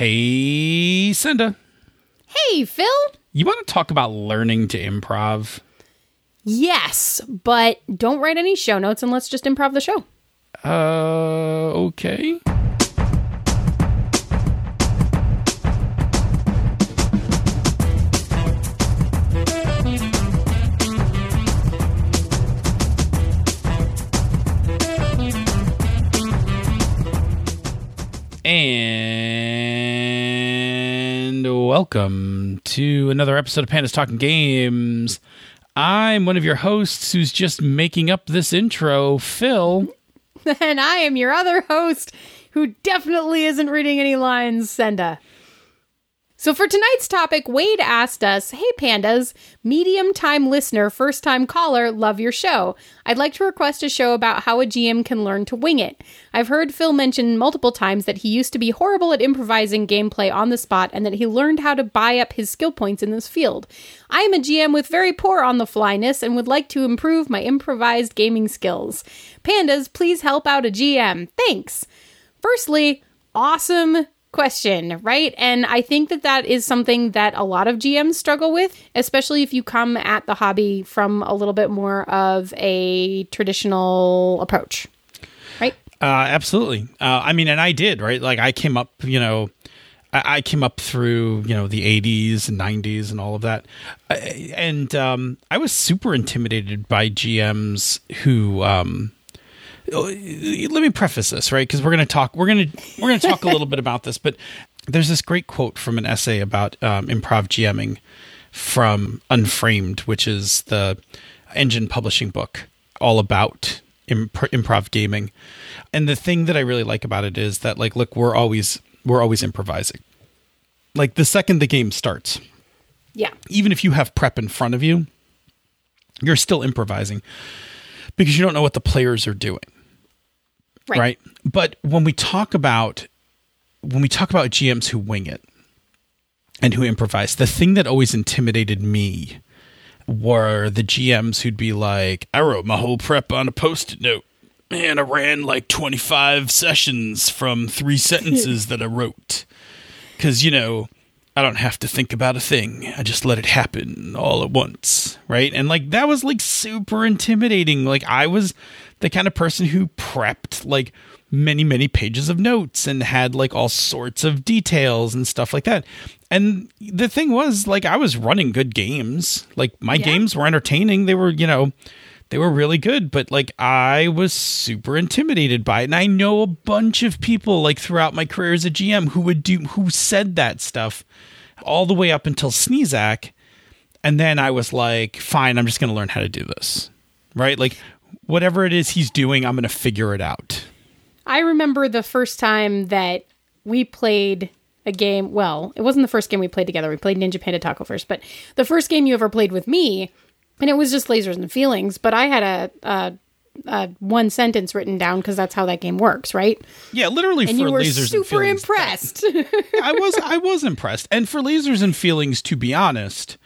Hey, Senda. Hey, Phil. You want to talk about learning to improv? Yes, but don't write any show notes and let's just improv the show. Uh, okay. Welcome to another episode of Pandas Talking Games. I'm one of your hosts who's just making up this intro, Phil. and I am your other host who definitely isn't reading any lines, Senda. So for tonight's topic, Wade asked us, Hey pandas, medium time listener, first time caller, love your show. I'd like to request a show about how a GM can learn to wing it. I've heard Phil mention multiple times that he used to be horrible at improvising gameplay on the spot and that he learned how to buy up his skill points in this field. I am a GM with very poor on the flyness and would like to improve my improvised gaming skills. Pandas, please help out a GM. Thanks. Firstly, awesome question, right? And I think that that is something that a lot of GMs struggle with, especially if you come at the hobby from a little bit more of a traditional approach, right? Uh, absolutely. Uh, I mean, and I did, right? Like I came up, you know, I, I came up through, you know, the 80s and 90s and all of that. Uh, and um, I was super intimidated by GMs who, um, let me preface this right? Because we're going to talk we're going to we're going to talk a little bit about this but there's this great quote from an essay about um, improv gming from unframed which is the engine publishing book all about imp- improv gaming. And the thing that i really like about it is that like look we're always we're always improvising. Like the second the game starts Yeah. even if you have prep in front of you you're still improvising because you don't know what the players are doing Right. right. But when we talk about when we talk about GMs who wing it and who improvise, the thing that always intimidated me were the GMs who'd be like, "I wrote my whole prep on a post-it note." and I ran like 25 sessions from three sentences that I wrote. Cuz you know, I don't have to think about a thing. I just let it happen all at once, right? And like that was like super intimidating. Like I was the kind of person who prepped like many many pages of notes and had like all sorts of details and stuff like that. And the thing was like I was running good games. Like my Yeah. games were entertaining. They were, you know, they were really good, but like I was super intimidated by it. And I know a bunch of people like throughout my career as a GM who would do who said that stuff all the way up until Sneezak. And then I was like, fine, I'm just gonna learn how to do this. Right? Like whatever it is he's doing, I'm gonna figure it out. I remember the first time that we played a game. Well, it wasn't the first game we played together. We played Ninja Panda Taco first, but the first game you ever played with me, and it was just lasers and feelings. But I had a, a, a one sentence written down because that's how that game works, right? Yeah, literally And for you were super impressed. I was I was impressed. And for lasers and feelings, to be honest,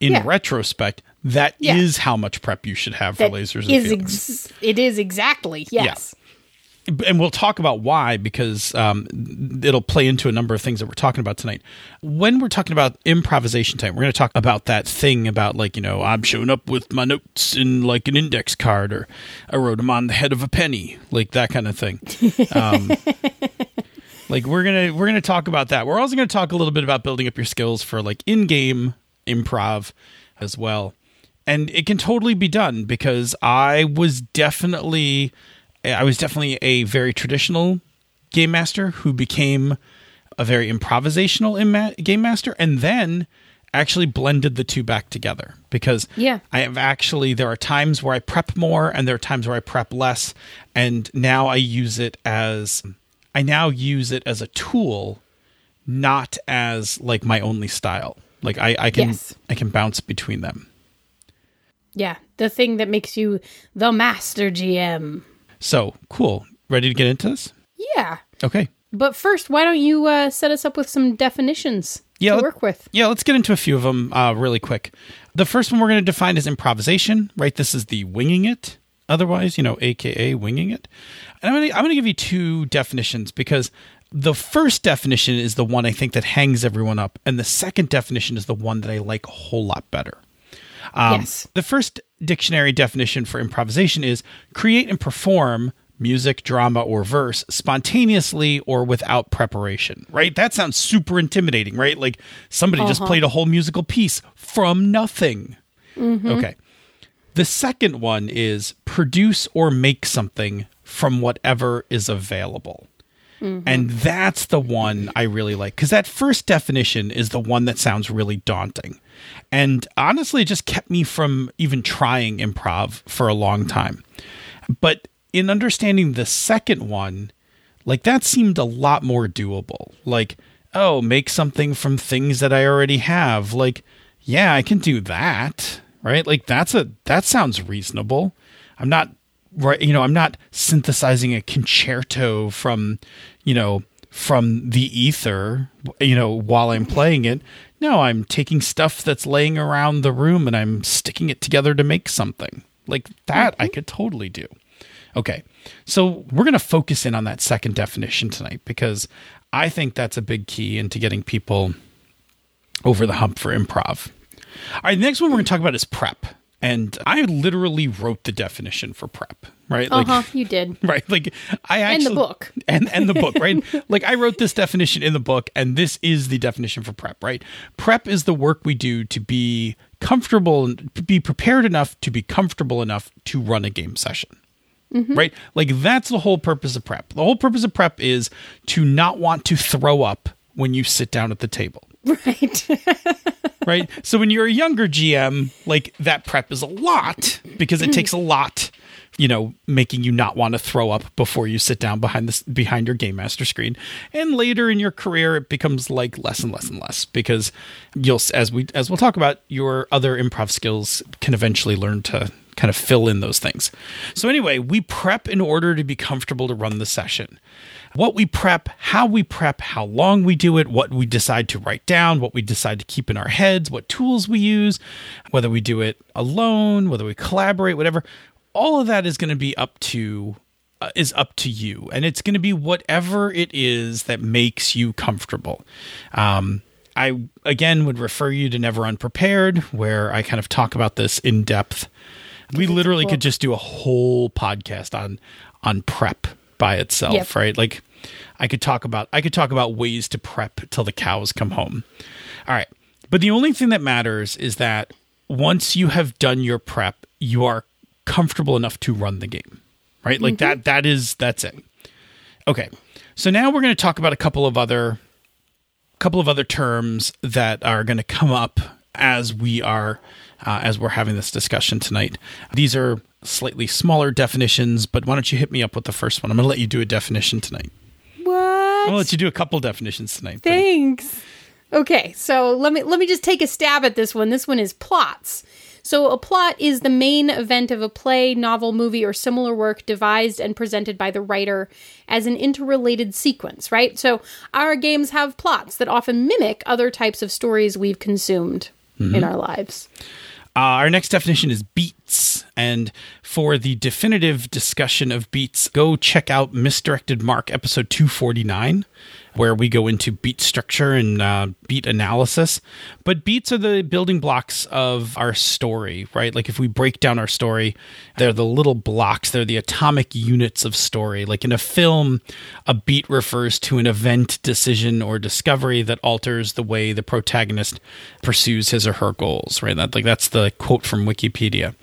in Yeah. retrospect, that is Yeah. how much prep you should have for lasers is ex- it is exactly yes. and we'll talk about why because um, it'll play into a number of things that we're talking about tonight. When we're talking about improvisation time, we're going to talk about that thing about like you know I'm showing up with my notes in like an index card, or I wrote them on the head of a penny, like that kind of thing. Um, like we're gonna we're gonna talk about that. We're also going to talk a little bit about building up your skills for like in-game improv as well. And it can totally be done because I was definitely I was definitely a very traditional game master who became a very improvisational game master and then actually blended the two back together because Yeah. I have actually there are times where I prep more and there are times where I prep less and now I use it as I now use it as a tool not as like my only style. Like I, I can Yes. I can bounce between them. Yeah, the thing that makes you the master GM. So cool. Ready to get into this? Yeah. Okay. But first, why don't you uh, set us up with some definitions Yeah, to work with? Yeah, let's get into a few of them uh, really quick. The first one we're going to define is improvisation, right? This is the winging it, otherwise, you know, AKA winging it. And I'm going to I'm going to give you two definitions because The first definition is the one I think that hangs everyone up, and the second definition is the one that I like a whole lot better. Um, yes. The first dictionary definition for improvisation is create and perform music, drama, or verse spontaneously or without preparation, right? That sounds super intimidating, right? Like somebody just played a whole musical piece from nothing. Okay. The second one is produce or make something from whatever is available. Mm-hmm. And that's the one I really like because that first definition is the one that sounds really daunting. And honestly, it just kept me from even trying improv for a long time. But in understanding the second one, like that seemed a lot more doable. Like, oh, make something from things that I already have. Like, yeah, I can do that, right? Like that's a that sounds reasonable. I'm not right, you know, I'm not synthesizing a concerto from, you know, from the ether, you know, while I'm playing it. No, I'm taking stuff that's laying around the room and I'm sticking it together to make something. Like that I mm-hmm. could totally do. Okay. So we're going to focus in on that second definition tonight because I think that's a big key into getting people over the hump for improv. All right, the next one we're going to talk about is prep. And I literally wrote the definition for prep, right? Uh huh. You did. right. Like I actually And the book. and and the book, right? like I wrote this definition in the book, and this is the definition for prep, right? Prep is the work we do to be comfortable and to be prepared enough to be comfortable enough to run a game session. Right? Like that's the whole purpose of prep. The whole purpose of prep is to not want to throw up when you sit down at the table Right. right? So when you're a younger GM, like that prep is a lot because it takes a lot, you know, making you not want to throw up before you sit down behind this behind your game master screen. And later in your career, it becomes like less and less and less because you'll as we as we'll talk about your other improv skills can eventually learn to kind of fill in those things. So anyway, we prep in order to be comfortable to run the session what we prep, how we prep, how long we do it, what we decide to write down, what we decide to keep in our heads, what tools we use, whether we do it alone, whether we collaborate, whatever. All of that is going to be up to uh, is up to you, and it's going to be whatever it is that makes you comfortable. Um, I again would refer you to Never Unprepared, where I kind of talk about this in depth. We literally could just do a whole podcast on on prep by itself, Yep. right? Like I could talk about I could talk about ways to prep till the cows come home. All right. But the only thing that matters is that once you have done your prep, you are comfortable enough to run the game. Right? Like that that is that's it. Okay. So now we're going to talk about a couple of other couple of other terms that are going to come up as we are uh, as we're having this discussion tonight. These are slightly smaller definitions, but why don't you hit me up with the first one? I'm going to let you do a definition tonight. What? To let you do a couple definitions tonight. Thanks. Okay, so let me let me just take a stab at this one. This one is plots. So a plot is the main event of a play, novel, movie, or similar work devised and presented by the writer as an interrelated sequence, right? So our games have plots that often mimic other types of stories we've consumed in our lives. Uh, our next definition is beats. And for the definitive discussion of beats, go check out Misdirected Mark episode 249, where we go into beat structure and uh, beat analysis. But beats are the building blocks of our story, right? Like if we break down our story, they're the little blocks, they're the atomic units of story. Like in a film, a beat refers to an event, decision, or discovery that alters the way the protagonist pursues his or her goals, right? That, like that's the quote from Wikipedia.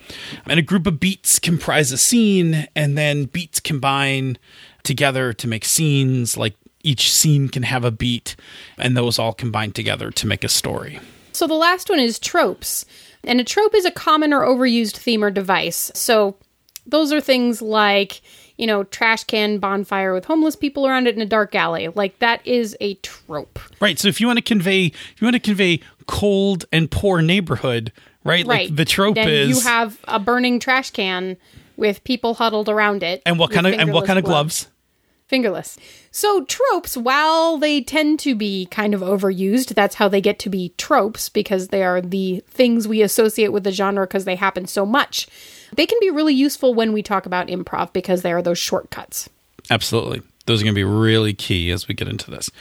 And a group of beats comprise a scene, and then beats combine together to make scenes. Like each scene can have a beat, and those all combine together to make a story. So the last one is tropes. And a trope is a common or overused theme or device. So those are things like, you know, trash can bonfire with homeless people around it in a dark alley. Like that is a trope. Right. So if you want to convey, if you want to convey cold and poor neighborhood, right? Right. Like the trope then is, you have a burning trash can with people huddled around it. and what kind of and what kind of gloves? Fingerless. So tropes, while they tend to be kind of overused, that's how they get to be tropes because they are the things we associate with the genre because they happen so much. They can be really useful when we talk about improv because they are those shortcuts. Absolutely. Those are going to be really key as we get into this.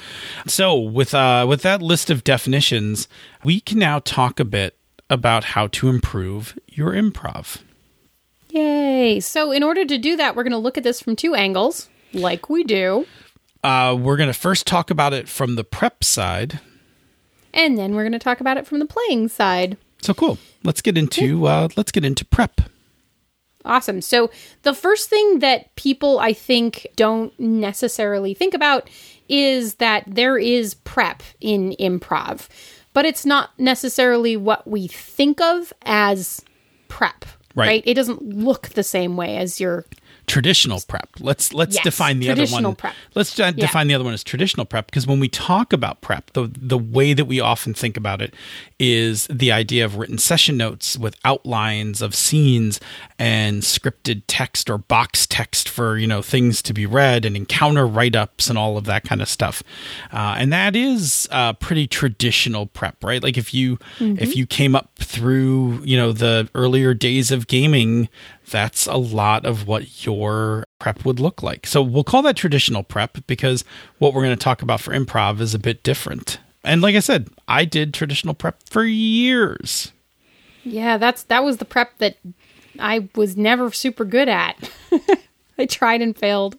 So, with uh, with that list of definitions, we can now talk a bit about how to improve your improv. Yay. So, in order to do that, we're going to look at this from two angles, like we do. Uh, we're going to first talk about it from the prep side. And then we're going to talk about it from the playing side. So cool. Let's get into uh, let's get into prep. Awesome. So, the first thing that people I think don't necessarily think about is that there is prep in improv, but it's not necessarily what we think of as prep. Right. right? It doesn't look the same way as your traditional prep. Let's let's Yes, define the other one. prep. Let's uh, define the other one as traditional prep because when we talk about prep, the the way that we often think about it is the idea of written session notes with outlines of scenes and scripted text or box text for you know things to be read and encounter write ups and all of that kind of stuff. Uh, and that is uh, pretty traditional prep, right? Like if you if you came up through you know the earlier days of gaming that's a lot of what your prep would look like. So we'll call that traditional prep because what we're going to talk about for improv is a bit different. And like I said, I did traditional prep for years. Yeah, that's that was the prep that I was never super good at. I tried and failed.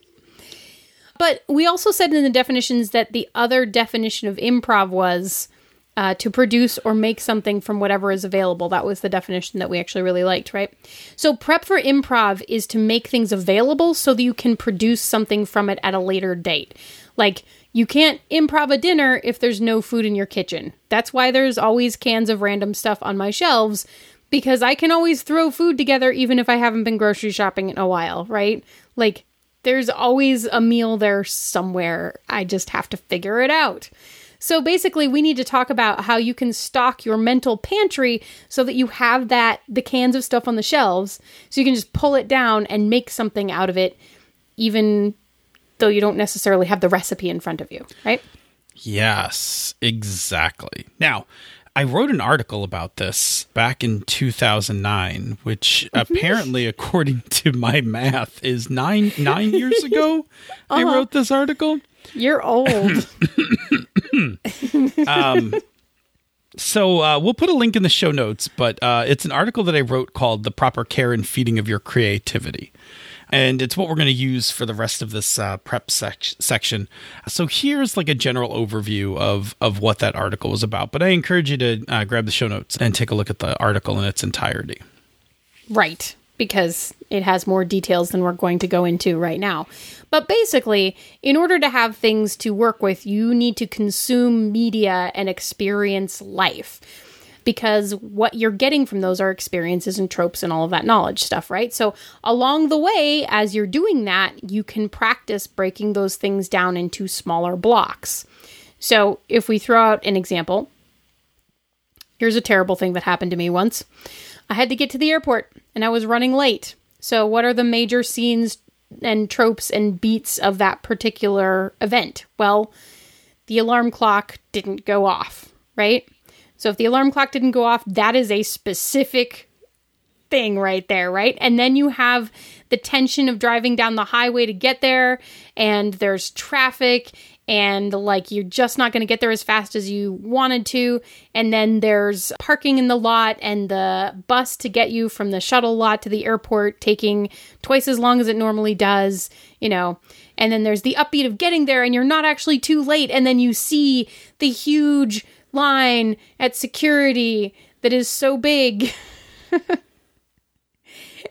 But we also said in the definitions that the other definition of improv was uh, to produce or make something from whatever is available. That was the definition that we actually really liked, right? So, prep for improv is to make things available so that you can produce something from it at a later date. Like, you can't improv a dinner if there's no food in your kitchen. That's why there's always cans of random stuff on my shelves because I can always throw food together even if I haven't been grocery shopping in a while, right? Like, there's always a meal there somewhere. I just have to figure it out. So basically, we need to talk about how you can stock your mental pantry so that you have that the cans of stuff on the shelves so you can just pull it down and make something out of it even though you don't necessarily have the recipe in front of you, right? Yes, exactly. Now, I wrote an article about this back in 2009, which mm-hmm. apparently, according to my math, is nine nine years ago. I uh-huh. wrote this article. You're old. So uh, we'll put a link in the show notes, but uh, it's an article that I wrote called "The Proper Care and Feeding of Your Creativity," and it's what we're going to use for the rest of this uh, prep sec- section. So here's like a general overview of of what that article was about. But I encourage you to uh, grab the show notes and take a look at the article in its entirety. Right, because it has more details than we're going to go into right now. But basically, in order to have things to work with, you need to consume media and experience life. Because what you're getting from those are experiences and tropes and all of that knowledge stuff, right? So, along the way, as you're doing that, you can practice breaking those things down into smaller blocks. So, if we throw out an example, here's a terrible thing that happened to me once. I had to get to the airport and I was running late. So, what are the major scenes and tropes and beats of that particular event? Well, the alarm clock didn't go off, right? So, if the alarm clock didn't go off, that is a specific thing right there, right? And then you have the tension of driving down the highway to get there, and there's traffic, and like you're just not going to get there as fast as you wanted to. And then there's parking in the lot, and the bus to get you from the shuttle lot to the airport taking twice as long as it normally does, you know. And then there's the upbeat of getting there, and you're not actually too late. And then you see the huge line at security that is so big.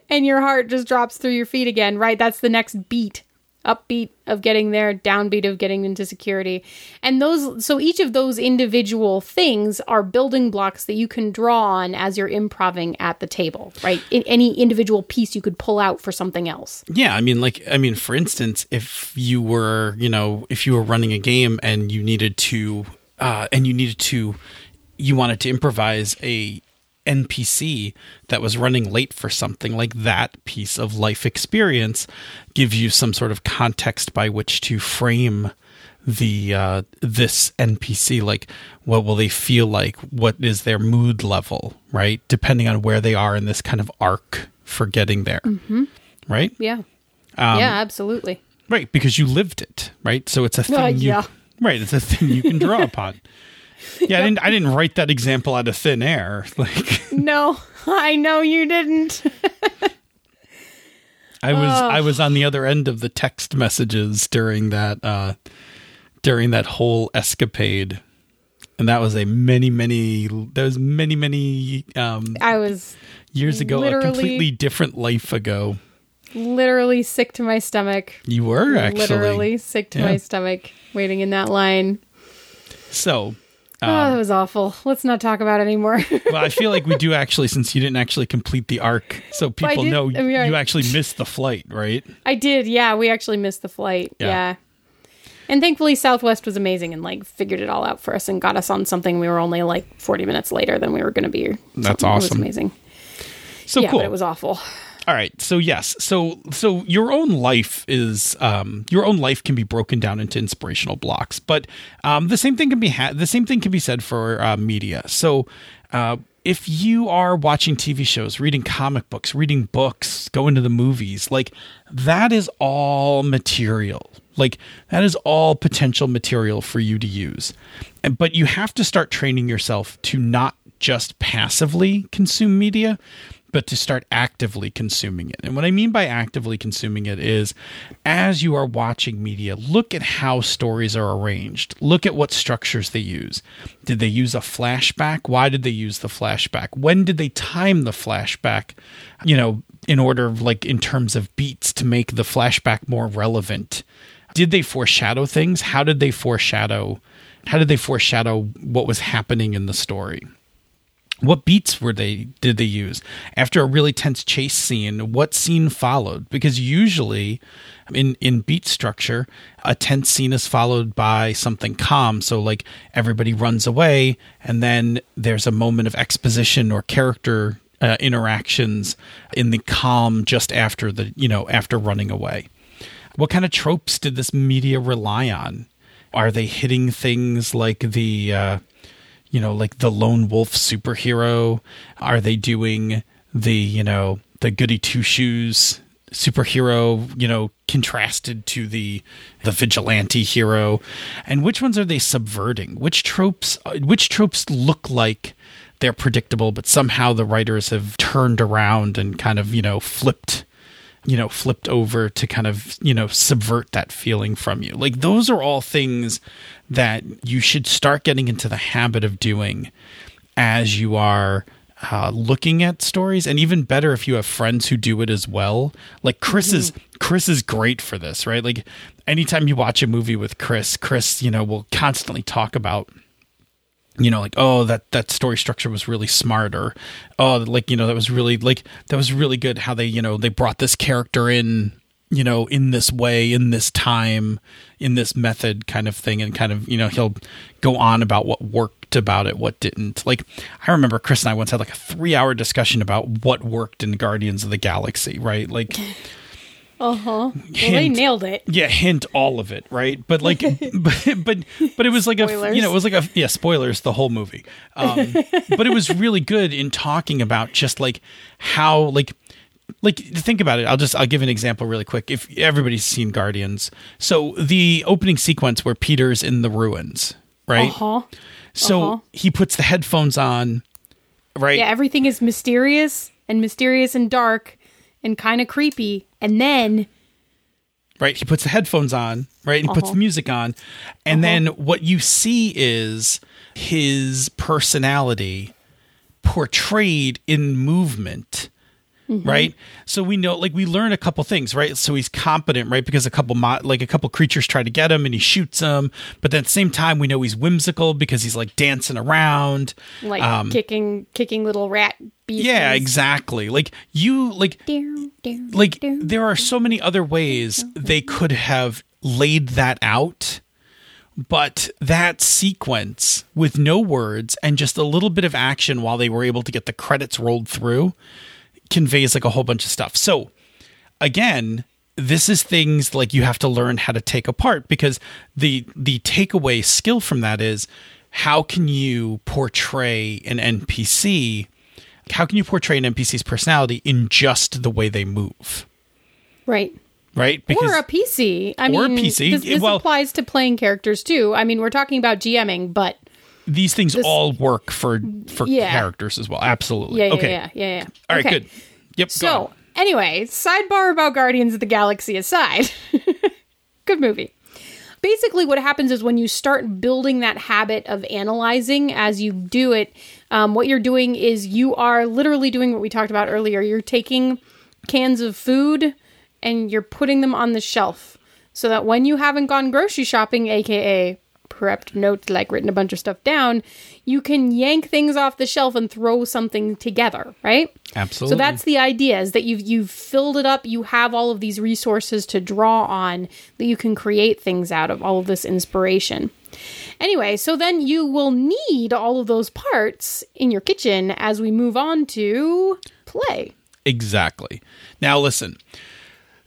and your heart just drops through your feet again, right? That's the next beat. Upbeat of getting there, downbeat of getting into security. And those, so each of those individual things are building blocks that you can draw on as you're improving at the table, right? In any individual piece you could pull out for something else. Yeah, I mean, like, I mean, for instance, if you were, you know, if you were running a game and you needed to, uh, and you needed to, you wanted to improvise a NPC that was running late for something like that piece of life experience gives you some sort of context by which to frame the uh, this NPC like what will they feel like what is their mood level right depending on where they are in this kind of arc for getting there right Yeah. yeah, absolutely. Right, because you lived it, right? So it's a thing Uh, you yeah. Right, it's a thing you can draw upon. Yeah, I didn't I didn't write that example out of thin air. Like No, I know you didn't. I was Ugh. I was on the other end of the text messages during that uh during that whole escapade. And that was a many many that was many many um I was years ago, a completely different life ago. literally sick to my stomach. You were actually. Literally sick to my stomach waiting in that line. So oh, Um, that was awful. Let's not talk about it anymore. well, I feel like we do actually, since you didn't actually complete the arc, so people did- know I mean, I- you actually missed the flight, right? I did. Yeah, we actually missed the flight. Yeah. Yeah. And thankfully, Southwest was amazing and like figured it all out for us and got us on something. We were only like 40 minutes later than we were going to be. That's It was awesome. amazing. So yeah, cool. but it was awful. All right. So yes. So so your own life is um your own life can be broken down into inspirational blocks, but um the same thing can be ha- the same thing can be said for uh, media. So uh if you are watching TV shows, reading comic books, reading books, going to the movies, like that is all material. Like that is all potential material for you to use. And- But you have to start training yourself to not just passively consume media, but to start actively consuming it. And what I mean by actively consuming it is as you are watching media, look at how stories are arranged. Look at what structures they use. Did they use a flashback? Why did they use the flashback? When did they time the flashback? You know, in order of like in terms of beats to make the flashback more relevant. Did they foreshadow things? How did they foreshadow how did they foreshadow what was happening in the story? What beats were they did they use? After a really tense chase scene what scene followed? Because usually in in beat structure a tense scene is followed by something calm. So like everybody runs away and then there's a moment of exposition or character uh, interactions in the calm just after the you know after running away. What kind of tropes did this media rely on? Are they hitting things like the uh, you know, like the lone wolf superhero? Are they doing the, you know, the goody two shoes superhero, you know, contrasted to the the vigilante hero? And which ones are they subverting? Which tropes uh, which tropes look like they're predictable, but somehow the writers have turned around and kind of, you know, flipped you know, flipped over to kind of, you know, subvert that feeling from you. Like those are all things that you should start getting into the habit of doing as you are uh, looking at stories. And even better if you have friends who do it as well. Like chris is chris is great for this right? Like anytime you watch a movie with chris chris you know will constantly talk about you know like oh that that story structure was really smart or oh like you know that was really like that was really good how they you know they brought this character in you know in this way in this time in this method kind of thing and kind of you know he'll go on about what worked about it what didn't like i remember chris and i once had like a three hour discussion about what worked in guardians of the galaxy right like Uh huh. Well, they nailed it. yeah hint all of it right but like but but but it was like a Spoilers. you know it was like a yeah spoilers the whole movie um but it was really good in talking about just like how like like think about it i'll just i'll give an example really quick if everybody's seen guardians so the opening sequence where peter's in the ruins right Uh huh. so uh-huh. he puts the headphones on right Yeah, everything is mysterious and mysterious and dark and kind of creepy. And then, right? He puts the headphones on, right? And he puts Uh-huh. the music on. And then what you see is his personality portrayed in movement. Right, so we know, like, we learn a couple things, right? So he's competent, right? Because a couple, mo- like, a couple creatures try to get him, and he shoots them. But then at the same time, we know he's whimsical because he's like dancing around. like Um, kicking, kicking little rat beasts. Yeah, exactly. Like you, like like there are so many other ways they could have laid that out but that sequence with no words and just a little bit of action while they were able to get the credits rolled through conveys like a whole bunch of stuff so again this is things like you have to learn how to take apart because the the takeaway skill from that is how can you portray an npc how can you portray an npc's personality in just the way they move Right. right? or a PC. I Or a mean, PC. This, this Well- applies to playing characters too. I mean, we're talking about GMing, but these things all work for for Yeah. characters as well. Absolutely. yeah, yeah, okay. yeah, yeah, yeah. All right. Okay. Good. Yep. So, anyway, sidebar about Guardians of the Galaxy aside. Good movie. Basically, what happens is when you start building that habit of analyzing as you do it, um, what you're doing is you are literally doing what we talked about earlier. You're taking cans of food and you're putting them on the shelf so that when you haven't gone grocery shopping, aka prepped notes, like written a bunch of stuff down, you can yank things off the shelf and throw something together, right? Absolutely. So that's the idea is that you've you've filled it up, you have all of these resources to draw on that you can create things out of all of this inspiration. Anyway, so then you will need all of those parts in your kitchen as we move on to play. Exactly. Now, listen,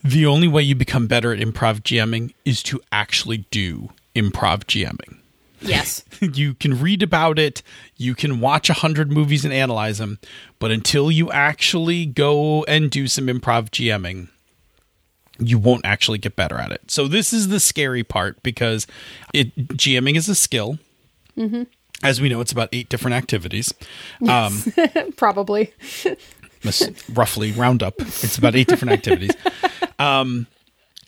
the only way you become better at improv GMing is to actually do improv GMing. Yes. you can read about it, you can watch a hundred movies and analyze them, but until you actually go and do some improv GMing, you won't actually get better at it. So this is the scary part because it GMing is a skill. As we know, it's about eight different activities. Um, Probably. roughly round up. It's about eight different activities. Um,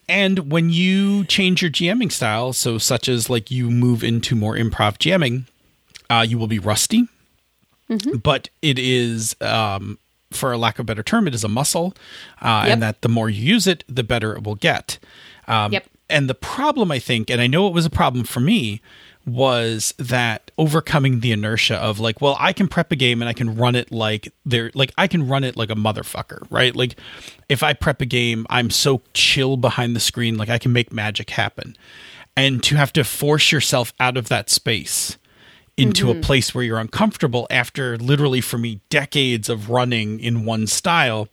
and when you change your GMing style, so such as like you move into more improv GMing, uh, you will be rusty. But it is, um, for a lack of a better term, it is a muscle, uh, Yep. and that the more you use it, the better it will get. Um, Yep. And the problem, I think, and I know it was a problem for me, was that overcoming the inertia of like, well, I can prep a game and I can run it like they're like I can run it like a motherfucker, right? Like if I prep a game, I'm so chill behind the screen, like I can make magic happen. And to have to force yourself out of that space into a place where you're uncomfortable after literally for me decades of running in one style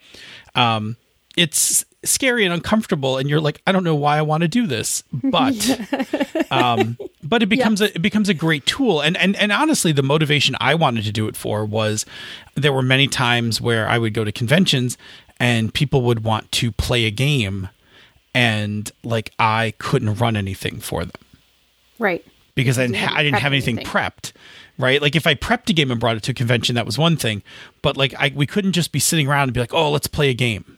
um it's scary and uncomfortable and you're like i don't know why i want to do this but um but it becomes a it becomes a great tool and and and honestly the motivation i wanted to do it for was there were many times where i would go to conventions and people would want to play a game and like i couldn't run anything for them Right. because I didn't, ha- I didn't have anything anything. prepped, right? Like if I prepped a game and brought it to a convention, that was one thing. But like I, we couldn't just be sitting around and be like, oh, let's play a game,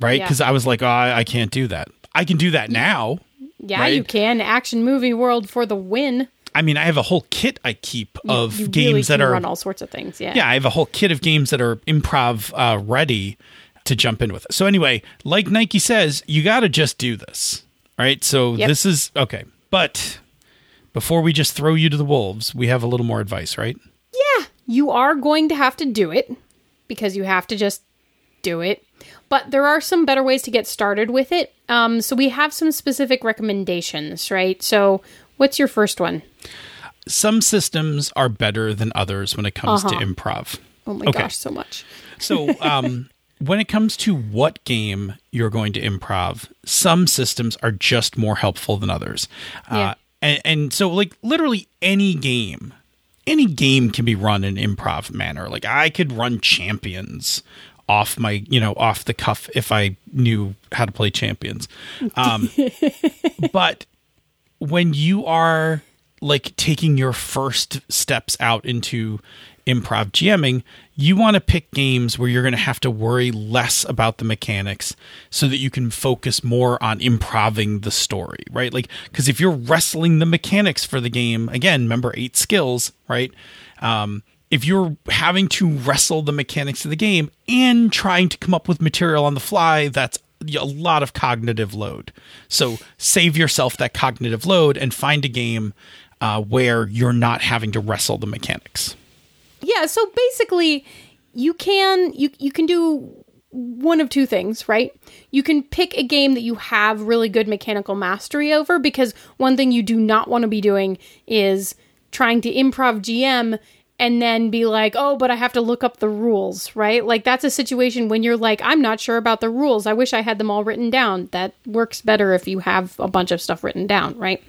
right? Yeah. Because I was like, oh, I, I can't do that. I can do that now. Yeah, Right. you can. Action movie world for the win. I mean, I have a whole kit I keep of you games really that are run all sorts of things. Yeah. yeah, I have a whole kit of games that are improv uh, ready to jump in with. So anyway, like Nike says, you got to just do this, right? So Yep. this is okay, but before we just throw you to the wolves, we have a little more advice, right? Yeah, you are going to have to do it because you have to just do it. But there are some better ways to get started with it. Um, so we have some specific recommendations, right? So what's your first one? some systems are better than others when it comes Uh-huh. to improv. Oh my Okay. gosh, so much. So, um, when it comes to what game you're going to improv, some systems are just more helpful than others. Yeah. Uh, and, and so, like, literally any game, any game can be run in improv manner. Like, I could run champions off my, you know, off the cuff if I knew how to play champions. Um, but when you are like taking your first steps out into improv GMing, you want to pick games where you're going to have to worry less about the mechanics so that you can focus more on improving the story, right? Like, because if you're wrestling the mechanics for the game, again, remember eight skills, right? Um, if you're having to wrestle the mechanics of the game and trying to come up with material on the fly, that's a lot of cognitive load. So save yourself that cognitive load and find a game uh, where you're not having to wrestle the mechanics. Yeah, so basically you can you you can do one of two things, right? You can pick a game that you have really good mechanical mastery over because one thing you do not want to be doing is trying to improv GM and then be like, "Oh, but I have to look up the rules," right? Like that's a situation when you're like, "I'm not sure about the rules. I wish I had them all written down." That works better if you have a bunch of stuff written down, right?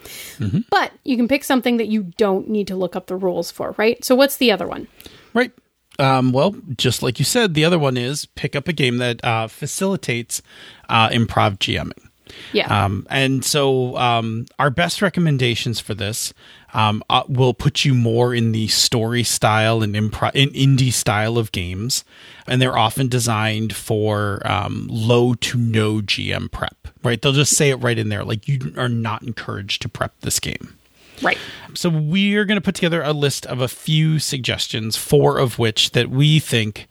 But you can pick something that you don't need to look up the rules for, right? So what's the other one? Right. Um, well, just like you said, the other one is pick up a game that uh, facilitates uh, improv GMing. Yeah. Um, and so um, our best recommendations for this um, uh, will put you more in the story style and improv in indie style of games, and they're often designed for um, low to no GM prep. Right? They'll just say it right in there, like you are not encouraged to prep this game. right. So we are going to put together a list of a few suggestions, four of which that we think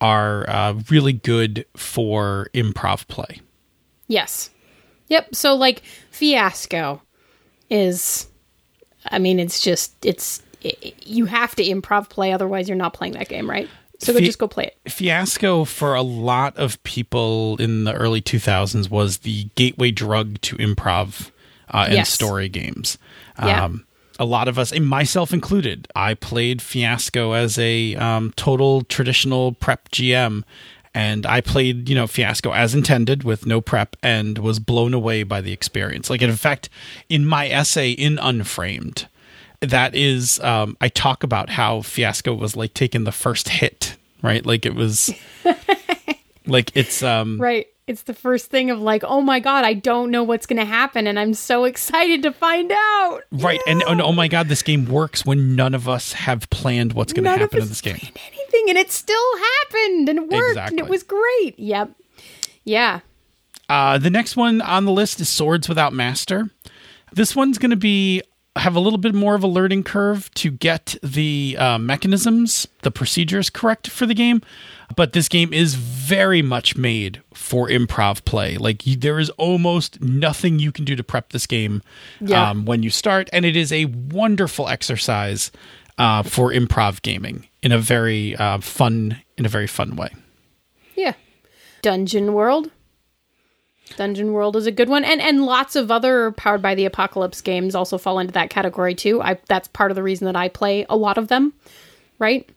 are uh, really good for improv play. Yes. Yep. So like fiasco is I mean it's just it's it, you have to improv play otherwise you're not playing that game, right? So Fi- just go play it. Fiasco for a lot of people in the early 2000s was the gateway drug to improv uh, and Yes. story games. Yeah. Um, a lot of us, and myself included, I played Fiasco as a um, total traditional prep GM. And I played, you know, Fiasco as intended with no prep and was blown away by the experience. Like, in fact, in my essay in Unframed, that is um, i talk about how fiasco was like taking the first hit right like it was like it's um Right. It's the first thing of like, oh my god, I don't know what's going to happen, and I'm so excited to find out. right and, and oh my god this game works when none of us have planned what's going to happen in this game anything, and it still happened, and it worked, and it was great. Yep. Yeah. Uh, the next one on the list is Swords Without Master. This one's going to be have a little bit more of a learning curve to get the uh, mechanisms, the procedures correct for the game. But this game is very much made for improv play. Like you, there is almost nothing you can do to prep this game Yeah. um, when you start, and it is a wonderful exercise uh, for improv gaming in a very uh, fun in a very fun way. Yeah. Dungeon World. Dungeon World is a good one, and and lots of other powered by the apocalypse games also fall into that category too. I that's part of the reason that I play a lot of them, right?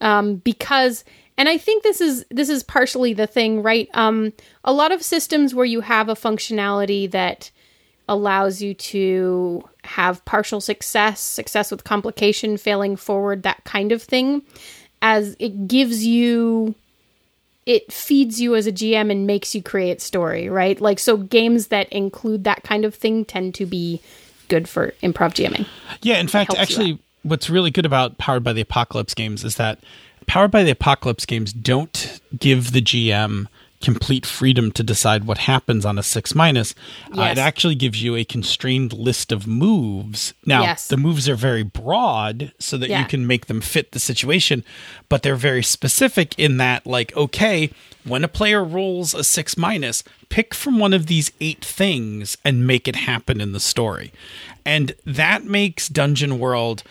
Um, because and I think this is this is partially the thing, right? Um, a lot of systems where you have a functionality that allows you to have partial success, success with complication, failing forward, that kind of thing, as it gives you it feeds you as a GM and makes you create story, right? Like so games that include that kind of thing tend to be good for improv GMing. Yeah, in fact, actually, what's really good about Powered by the Apocalypse games is that Powered by the Apocalypse games don't give the GM complete freedom to decide what happens on a six minus. Uh, it actually gives you a constrained list of moves. Now, Yes. the moves are very broad so that Yeah. you can make them fit the situation, but they're very specific in that, like, okay, when a player rolls a six minus, pick from one of these eight things and make it happen in the story. And that makes Dungeon World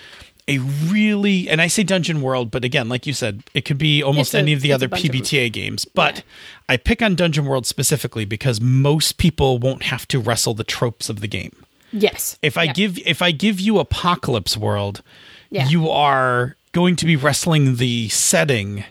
a really, and I say Dungeon World, but again, like you said, it could be almost a- any of the other PBTA games. But I pick on Dungeon World specifically because most people won't have to wrestle the tropes of the game. Yes. If I Yeah. give if I give you Apocalypse World, Yeah. you are going to be wrestling the setting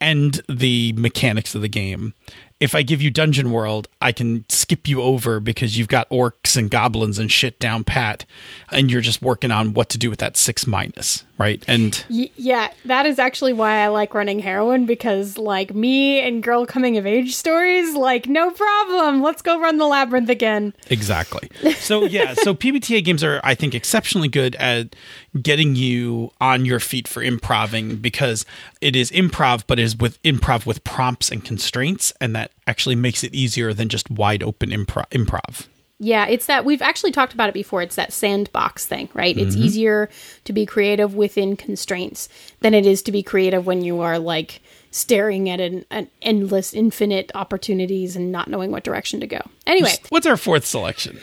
and the mechanics of the game. If I give you Dungeon World, I can skip you over because you've got orcs and goblins and shit down pat, and you're just working on what to do with that six minus, right? And Y- yeah, that is actually why I like running Heroine because, like, me and girl coming of age stories, like, no problem. Let's go run the labyrinth again. Exactly. So yeah, so PBTA games are I think exceptionally good at getting you on your feet for improving because it is improv but it is with improv with prompts and constraints and that actually makes it easier than just wide open improv improv. Yeah, it's that we've actually talked about it before. It's that sandbox thing, right? It's mm-hmm. easier to be creative within constraints than it is to be creative when you are like staring at an, an endless, infinite opportunities and not knowing what direction to go. Anyway, What's our fourth selection?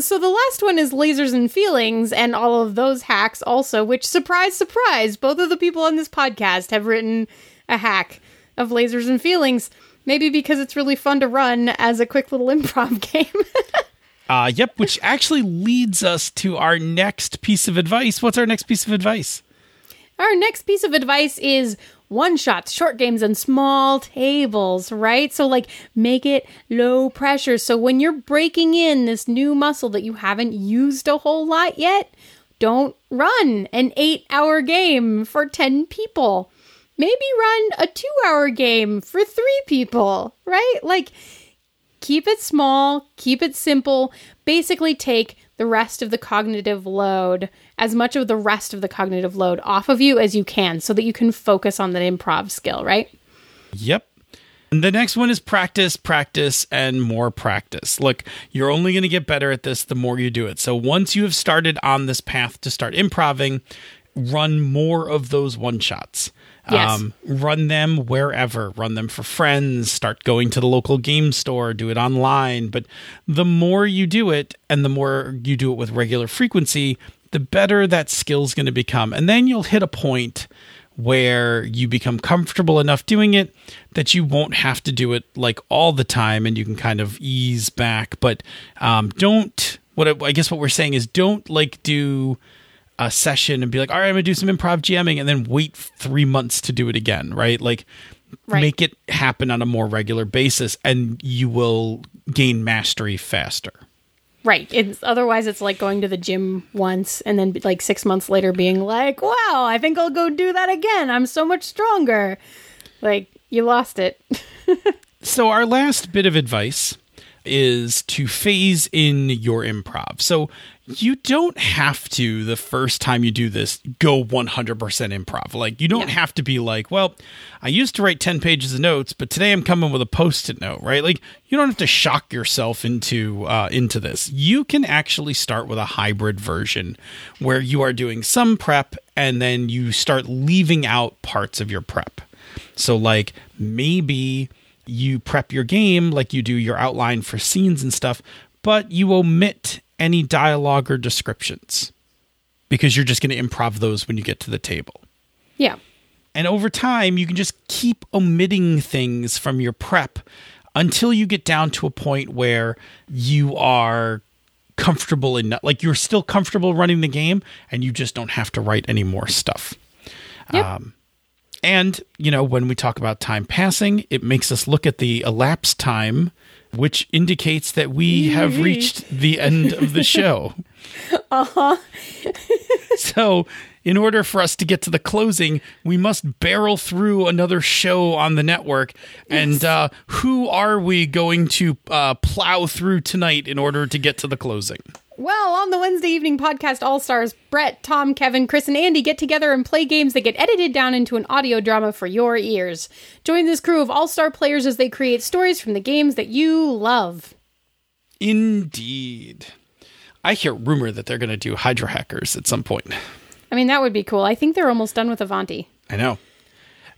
so the last one is lasers and feelings and all of those hacks also, which surprise, surprise, both of the people on this podcast have written a hack of lasers and feelings. Maybe because it's really fun to run as a quick little improv game. Uh yep, which actually leads us to our next piece of advice. What's our next piece of advice? Our next piece of advice is one shots, short games, and small tables, right? So, like, make it low pressure. So, when you're breaking in this new muscle that you haven't used a whole lot yet, don't run an eight hour game for 10 people. maybe run a two hour game for three people, right? Like, keep it small, keep it simple. Basically, take the rest of the cognitive load, as much of the rest of the cognitive load off of you as you can so that you can focus on that improv skill, right? Yep. And the next one is practice, practice, and more practice. Look, you're only going to get better at this the more you do it. So once you have started on this path to start improving, run more of those one shots. Yes. Um, run them wherever, run them for friends, start going to the local game store, do it online. But the more you do it and the more you do it with regular frequency, the better that skill's going to become. And then you'll hit a point where you become comfortable enough doing it that you won't have to do it like all the time and you can kind of ease back. But um, don't, what I, I guess what we're saying is don't like do a session and be like, all right, I'm gonna do some improv jamming and then wait three months to do it again, right? Like Right. make it happen on a more regular basis and you will gain mastery faster. Right. It's otherwise it's like going to the gym once and then like 6 months later being like, "Wow, I think I'll go do that again. I'm so much stronger." Like you lost it. So, our last bit of advice is to phase in your improv. So, you don't have to, the first time you do this, go 100% improv. Like, you don't Yeah. have to be like, well, I used to write 10 pages of notes, but today I'm coming with a post it note, right? Like, you don't have to shock yourself into, uh, into this. You can actually start with a hybrid version where you are doing some prep and then you start leaving out parts of your prep. So, like, maybe you prep your game like you do your outline for scenes and stuff, but you omit any dialogue or descriptions because you're just going to improv those when you get to the table. yeah. And over time, you can just keep omitting things from your prep until you get down to a point where you are comfortable enough, like you're still comfortable running the game and you just don't have to write any more stuff. Yep. Um, and, you know, when we talk about time passing, it makes us look at the elapsed time, which indicates that we have reached the end of the show. Uh huh. so, in order for us to get to the closing, we must barrel through another show on the network. And uh, who are we going to uh, plow through tonight in order to get to the closing? Well, on the Wednesday evening podcast, All Stars, Brett, Tom, Kevin, Chris, and Andy get together and play games that get edited down into an audio drama for your ears. Join this crew of all star players as they create stories from the games that you love. Indeed. I hear rumor that they're going to do Hydra Hackers at some point. I mean, that would be cool. I think they're almost done with Avanti. I know.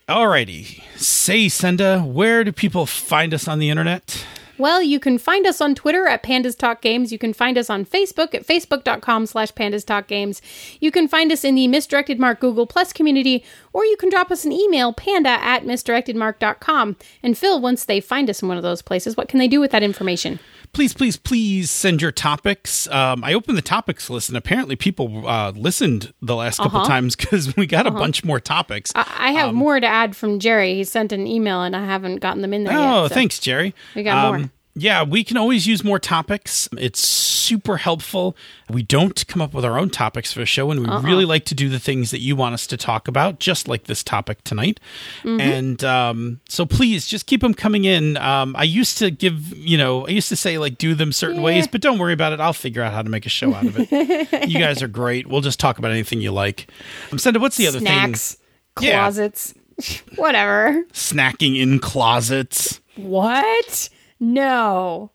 Alrighty. Say, Senda, where do people find us on the internet? Well, you can find us on Twitter at Pandas Talk Games. You can find us on Facebook at facebook.com slash Pandas Talk Games. You can find us in the Misdirected Mark Google Plus community, or you can drop us an email, panda at misdirectedmark.com. And Phil, once they find us in one of those places, what can they do with that information? Please, please, please send your topics. Um, I opened the topics list, and apparently people uh, listened the last couple Uh-huh. times because we got a bunch more topics. I, I have more to add from Jerry. He sent an email and I haven't gotten them in there yet. Oh, so- thanks, Jerry. We got more. Yeah, we can always use more topics. It's super helpful. We don't come up with our own topics for the show, and we Uh-uh. really like to do the things that you want us to talk about, just like this topic tonight. Mm-hmm. And um, so please just keep them coming in. Um, I used to give, you know, I used to say like do them certain ways, but don't worry about it. I'll figure out how to make a show out of it. you guys are great. We'll just talk about anything you like. Um, Senda, what's the other Snacks, thing? Yeah. closets, whatever. Snacking in closets. What? No.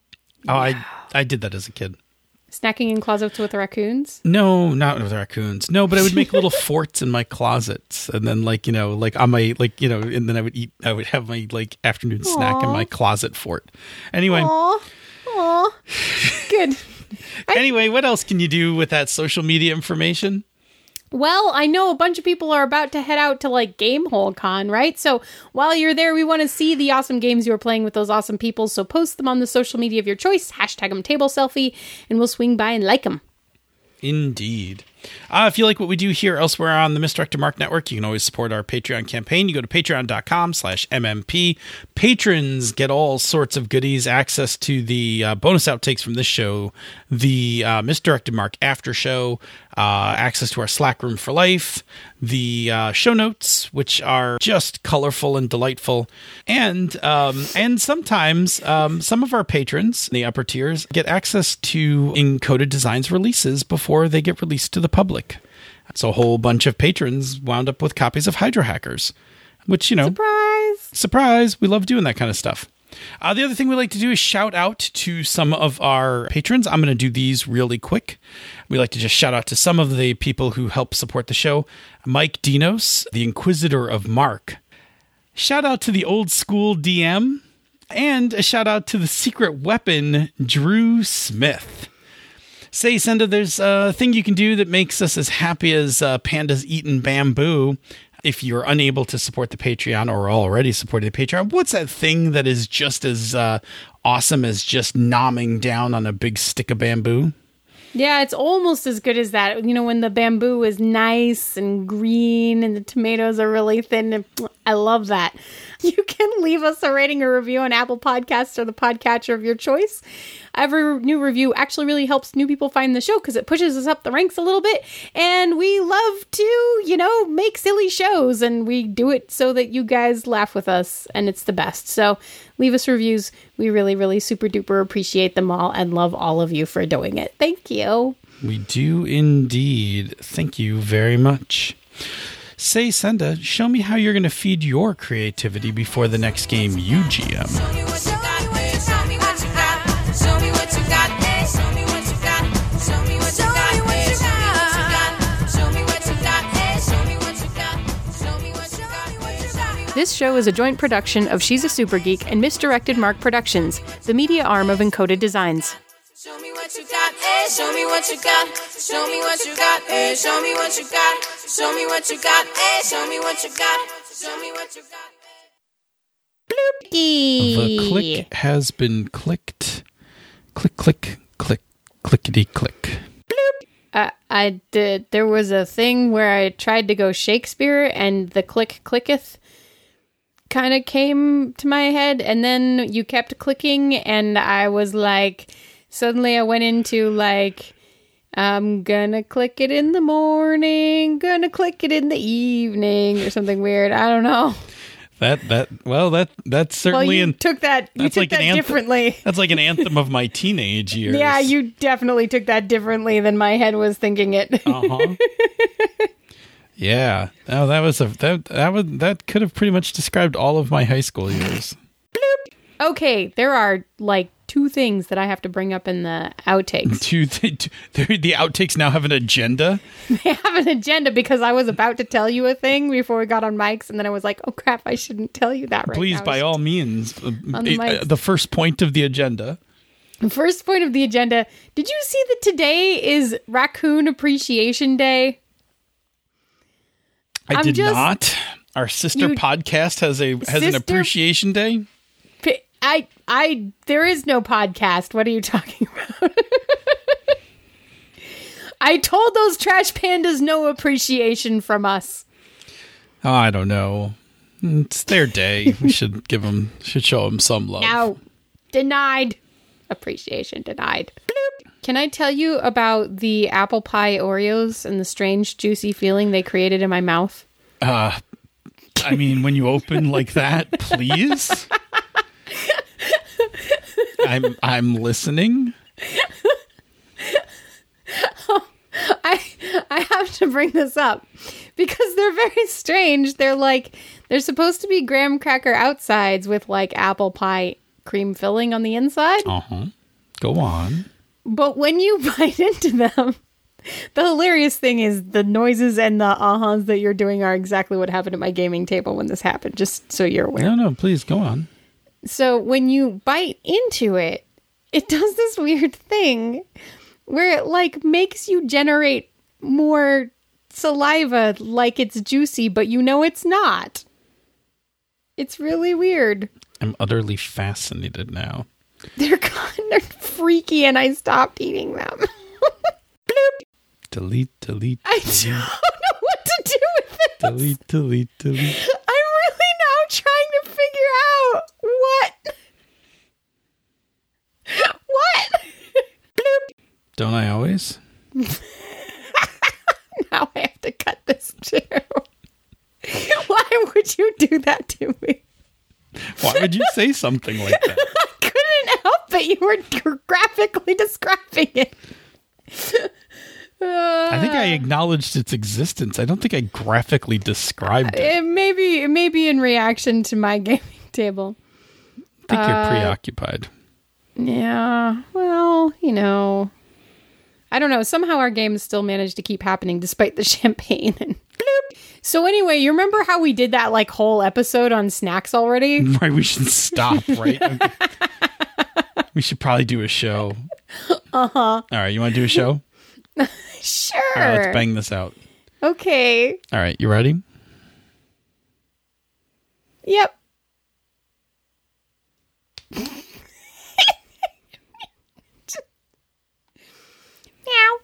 Oh, I I did that as a kid. Snacking in closets with raccoons? No, not with raccoons. No, but I would make little forts in my closets, and then like you know, like on my like you know, and then I would eat. I would have my like afternoon snack in my closet fort. Anyway, Aw. Aw. Good. anyway, what else can you do with that social media information? Well, I know a bunch of people are about to head out to like Gamehole Con, right? So while you're there, we want to see the awesome games you are playing with those awesome people. So post them on the social media of your choice, hashtag them table selfie, and we'll swing by and like them. Indeed. Uh, if you like what we do here elsewhere on the Misdirected Mark Network, you can always support our Patreon campaign. You go to patreon.com slash MMP. Patrons get all sorts of goodies, access to the uh, bonus outtakes from this show, the uh, Misdirected Mark after show, uh, access to our Slack room for life, the uh, show notes, which are just colorful and delightful, and um, and sometimes um, some of our patrons, the upper tiers, get access to encoded designs releases before they get released to the public. So a whole bunch of patrons wound up with copies of Hydra Hackers, which you know, Surprise! surprise, we love doing that kind of stuff. Uh, the other thing we like to do is shout out to some of our patrons. I'm going to do these really quick. We like to just shout out to some of the people who help support the show Mike Dinos, the Inquisitor of Mark. Shout out to the old school DM. And a shout out to the secret weapon, Drew Smith. Say, Senda, there's a thing you can do that makes us as happy as uh, pandas eating bamboo. If you're unable to support the Patreon or already supporting the Patreon, what's that thing that is just as uh, awesome as just nomming down on a big stick of bamboo? Yeah, it's almost as good as that. You know, when the bamboo is nice and green and the tomatoes are really thin. I love that. You can leave us a rating or review on Apple Podcasts or the podcatcher of your choice. Every new review actually really helps new people find the show because it pushes us up the ranks a little bit. And we love to, you know, make silly shows and we do it so that you guys laugh with us and it's the best. So leave us reviews. We really, really super duper appreciate them all and love all of you for doing it. Thank you. We do indeed. Thank you very much. Say, Senda, show me how you're going to feed your creativity before the next game you GM. This show is a joint production of She's a Super Geek and Misdirected Mark Productions, the media arm of Encoded Designs. Show me what you got, eh, show me what you got. Show me what you got, eh, show me what you got. Show me what you got, eh, show me what you got. Show me what you got. The click has been clicked. Click, click, click, clickety click. Uh, I did. There was a thing where I tried to go Shakespeare, and the click clicketh kind of came to my head, and then you kept clicking, and I was like, suddenly I went into like, I'm gonna click it in the morning, gonna click it in the evening, or something weird. I don't know. That that well that that's Well, certainly you an took that. You that's took like an that anthem- differently. that's like an anthem of my teenage years. Yeah, you definitely took that differently than my head was thinking it. Uh-huh. yeah. Oh, that was a that that would that could have pretty much described all of my high school years. Okay, there are like two things that I have to bring up in the outtakes. Two, two, the, the outtakes now have an agenda. they have an agenda because I was about to tell you a thing before we got on mics, and then I was like, "Oh crap, I shouldn't tell you that right Please, now." by all means, uh, the uh, the first point of the agenda. First point of the agenda. Did you see that today is Raccoon Appreciation Day? I I'm did just- not. Our sister You- podcast has a has an appreciation day. I I there is no podcast. What are you talking about? I told those trash pandas no appreciation from us. Oh, I don't know. It's their day. we should give them should show them some love. No, denied. Appreciation denied. Can I tell you about the apple pie Oreos and the strange juicy feeling they created in my mouth? Uh, I mean, when you open like that, please. I'm I'm listening. I I have to bring this up because they're very strange. They're like they're supposed to be graham cracker outsides with like apple pie cream filling on the inside. Uh huh. Go on. But when you bite into them, the hilarious thing is the noises and the uh-huhs that you're doing are exactly what happened at my gaming table when this happened, just so you're aware. No, no, please go on. So when you bite into it, it does this weird thing where it like makes you generate more saliva like it's juicy, but you know it's not. It's really weird. I'm utterly fascinated now. They're kind of freaky and I stopped eating them. Delete, delete, I don't know what to do with it. delete, delete, delete. I'm really now trying to figure out what. What? Bloop. Don't I always? Now I have to cut this too. Why would you do that to me? Why would you say something like that? I couldn't help it. You were graphically describing it. I think I acknowledged its existence. I don't think I graphically described it. It may be, it may be in reaction to my gaming table. I think uh, you're preoccupied. Yeah, well, you know, I don't know. Somehow our games still managed to keep happening despite the champagne. And bloop. So anyway, you remember how we did that like whole episode on snacks already? Right, we should stop, right? We should probably do a show. Uh huh. All right, you want to do a show? Sure. All right, let's bang this out. Okay. All right, you ready? Yep. Meow.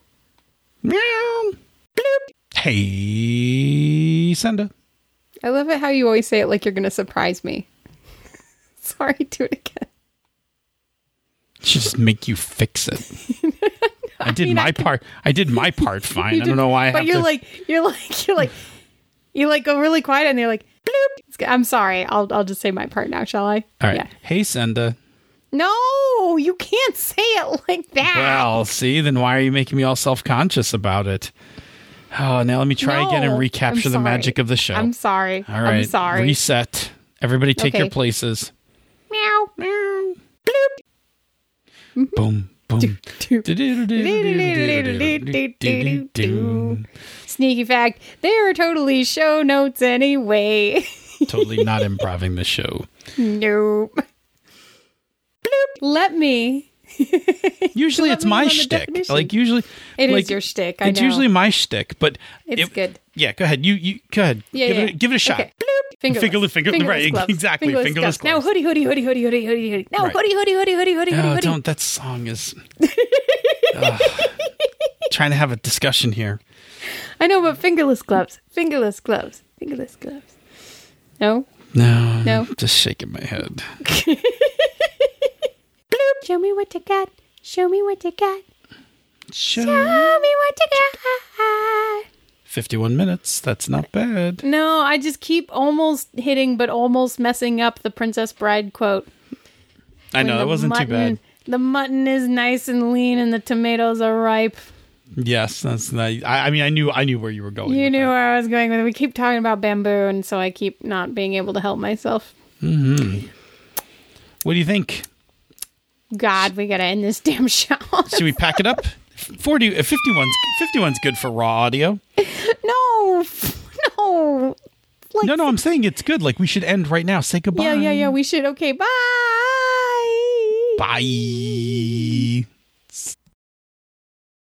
Meow. Bloop. Hey, Senda. I love it how you always say it like you're going to surprise me. Sorry, do it again. Just make you fix it. I did mean, I my can- part. I did my part fine. You I don't know why I But you're to. like you're like you're like you like go really quiet and they're like bloop. I'm sorry. I'll I'll just say my part now, shall I? All right. Yeah. Hey, Senda. No, you can't say it like that. Well, see, then why are you making me all self conscious about it? Oh, now let me try again and recapture the magic of the show. I'm sorry. all right. I'm sorry. Reset. Everybody take your places. Meow. Meow. Bloop. Mm-hmm. Boom. Boom. Doop. Sneaky fact, they are totally show notes anyway. totally not improving the show. nope. Bloop. Let me. Usually it's my shtick. Like usually, It is like, your shtick. I it's know. usually my shtick, but It's good. Yeah, go ahead. You you go ahead. Yeah, give yeah. it give it a shot. Okay. Fingerless. Fingerless, finger- right, gloves. exactly, fingerless Now gloves. hoodie, hoodie, hoodie, hoodie, hoodie, hoodie, hoodie. Now Right. hoodie, hoodie, hoodie, hoodie, hoodie, hoodie, Oh, hoodie. don't. That song is. Trying to have a discussion here. I know, but fingerless gloves. Fingerless gloves. Fingerless gloves. No. No, No. just shaking my head. Show me what you got. Show me what you got. Show Show me what you got. Fifty-one minutes. That's not bad. No, I just keep almost hitting, but almost messing up the Princess Bride quote. I know that wasn't too mutton- bad. The mutton is nice and lean, and the tomatoes are ripe. Yes, that's. Not, I, I mean, I knew I knew where you were going. You knew that. where I was going with it. We keep talking about bamboo, and so I keep not being able to help myself. hmm What do you think? God, we gotta end this damn show. Should we pack it up? Forty, uh, 51's 51's good for raw audio. no, no. Like, No, no, I'm saying it's good. Like we should end right now. Say goodbye. Yeah, yeah, yeah. We should. Okay, bye. Bye.